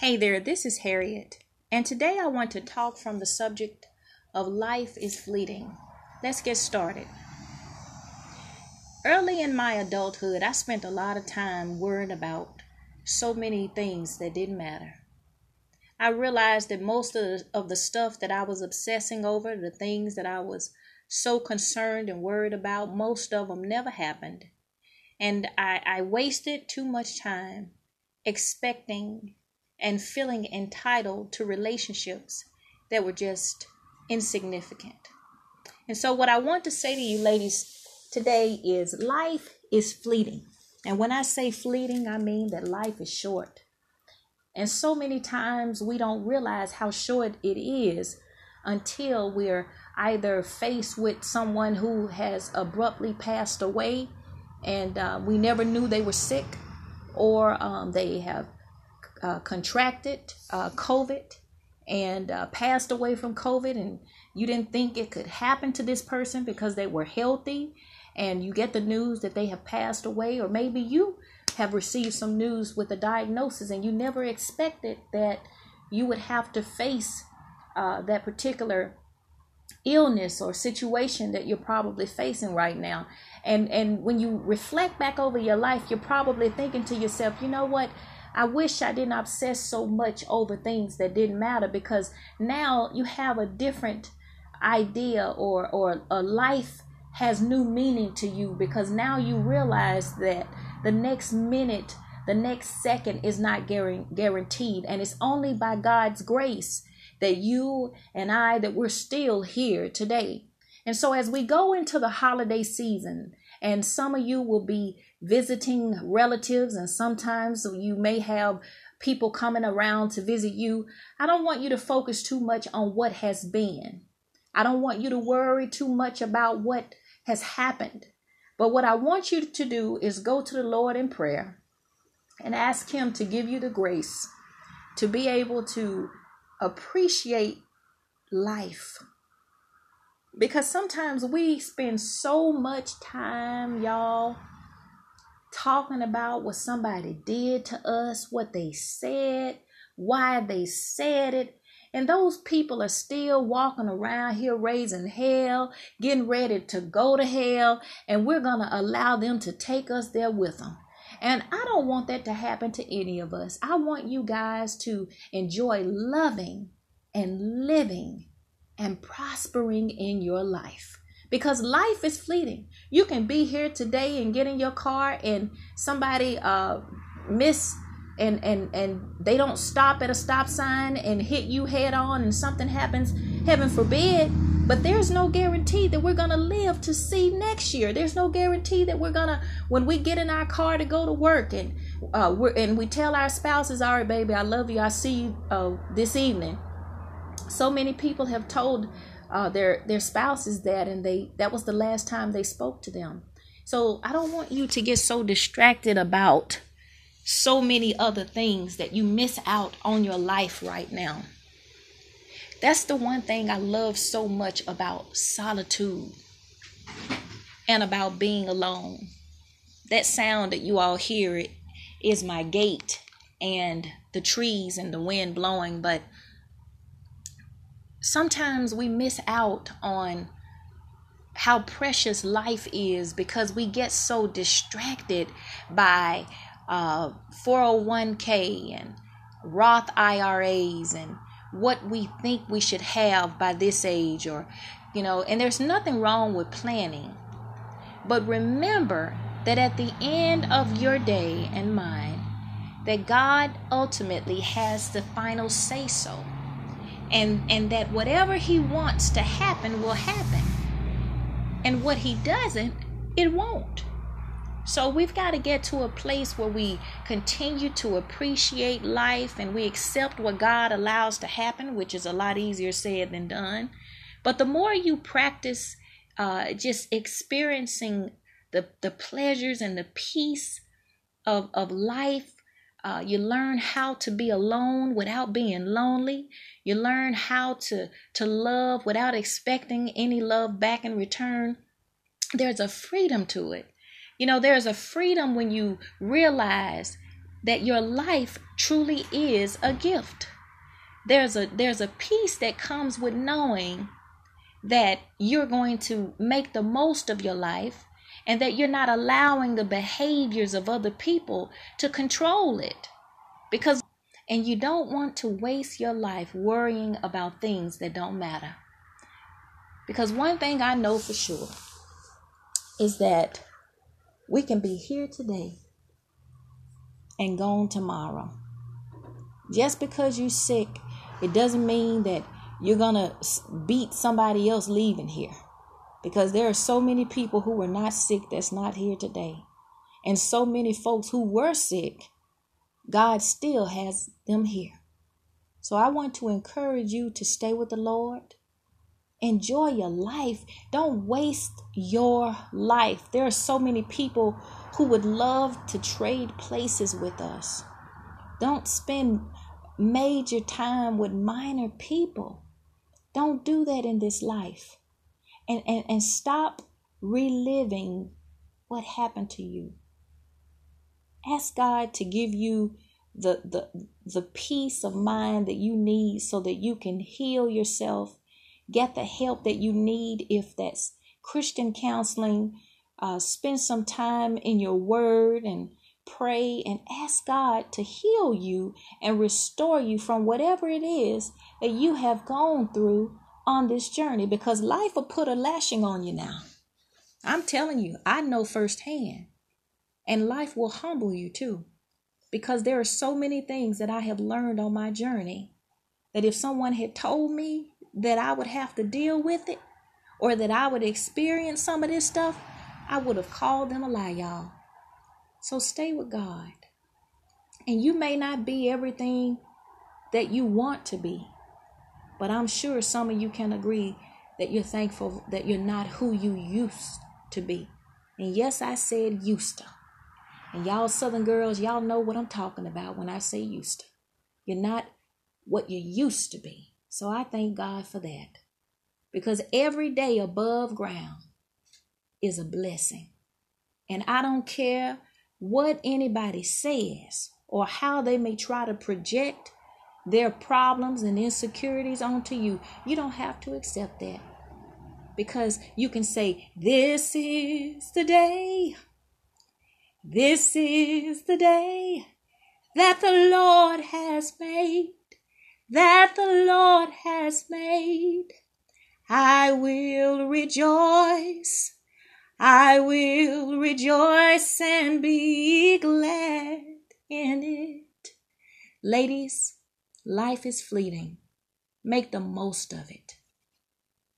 Hey there, this is Harriet, and today I want to talk from the subject of life is fleeting. Let's get started. Early in my adulthood, I spent a lot of time worrying about so many things that didn't matter. I realized that most of the, of the stuff that I was obsessing over, the things that I was so concerned and worried about, most of them never happened. And I, I wasted too much time expecting and feeling entitled to relationships that were just insignificant. And so, what I want to say to you, ladies, today is life is fleeting. And when I say fleeting, I mean that life is short. And so many times we don't realize how short it is until we're either faced with someone who has abruptly passed away and uh, we never knew they were sick, or um, they have uh, contracted uh, COVID and uh, passed away from COVID, and you didn't think it could happen to this person because they were healthy, and you get the news that they have passed away, or maybe you have received some news with a diagnosis and you never expected that you would have to face uh, that particular illness or situation that you're probably facing right now. And and when you reflect back over your life you're probably thinking to yourself you know what I wish I didn't obsess so much over things that didn't matter because now you have a different idea or or a life has new meaning to you because now you realize that the next minute, the next second is not guaranteed and it's only by God's grace that you and I that we're still here today. And so as we go into the holiday season and some of you will be visiting relatives, and sometimes you may have people coming around to visit you. I don't want you to focus too much on what has been. I don't want you to worry too much about what has happened. But what I want you to do is go to the Lord in prayer and ask Him to give you the grace to be able to appreciate life because sometimes we spend so much time, y'all, talking about what somebody did to us, what they said, why they said it. And those people are still walking around here raising hell, getting ready to go to hell, and we're going to allow them to take us there with them. And I don't want that to happen to any of us. I want you guys to enjoy loving and living and prospering in your life because life is fleeting. You can be here today and get in your car and somebody uh miss and and and they don't stop at a stop sign and hit you head on and something happens, heaven forbid, but there's no guarantee that we're going to live to see next year. There's no guarantee that we're going to when we get in our car to go to work and uh we're and we tell our spouses, "All right, baby, I love you. I see you uh this evening." So many people have told uh, their their spouses that and they that was the last time they spoke to them. So i don't want you to get so distracted about so many other things that you miss out on your life right now. That's the one thing i love so much about solitude and about being alone. That sound that you all hear it is my gate and the trees and the wind blowing but sometimes we miss out on how precious life is because we get so distracted by uh, 401k and Roth IRAs and what we think we should have by this age, or you know, and there's nothing wrong with planning. But remember that at the end of your day and mine, that God ultimately has the final say so and and that whatever he wants to happen will happen and what he doesn't it won't so we've got to get to a place where we continue to appreciate life and we accept what God allows to happen, which is a lot easier said than done. But the more you practice uh, just experiencing the, the pleasures and the peace of, of life uh, you learn how to be alone without being lonely. You learn how to, to love without expecting any love back in return. There's a freedom to it. You know, there's a freedom when you realize that your life truly is a gift. There's a there's a peace that comes with knowing that you're going to make the most of your life and that you're not allowing the behaviors of other people to control it. Because and you don't want to waste your life worrying about things that don't matter. Because one thing I know for sure is that we can be here today and gone tomorrow. Just because you're sick, it doesn't mean that you're going to beat somebody else leaving here. Because there are so many people who were not sick that's not here today. And so many folks who were sick, God still has them here. So I want to encourage you to stay with the Lord. Enjoy your life. Don't waste your life. There are so many people who would love to trade places with us. Don't spend major time with minor people. Don't do that in this life. And, and, and stop reliving what happened to you. Ask God to give you the, the, the peace of mind that you need so that you can heal yourself Get the help that you need if that's Christian counseling. Uh, spend some time in your word and pray and ask God to heal you and restore you from whatever it is that you have gone through on this journey because life will put a lashing on you now. I'm telling you, I know firsthand. And life will humble you too. Because there are so many things that I have learned on my journey that if someone had told me that I would have to deal with it or that I would experience some of this stuff, I would have called them a lie, y'all. So stay with God. And you may not be everything that you want to be, but I'm sure some of you can agree that you're thankful that you're not who you used to be. And yes, I said used to. And y'all Southern girls, y'all know what I'm talking about when I say used to. You're not what you used to be. So I thank God for that. Because every day above ground is a blessing. And I don't care what anybody says or how they may try to project their problems and insecurities onto you. You don't have to accept that. Because you can say, This is the day. This is the day that the Lord has made that the Lord has made. I will rejoice. I will rejoice and be glad in it. Ladies, life is fleeting. Make the most of it.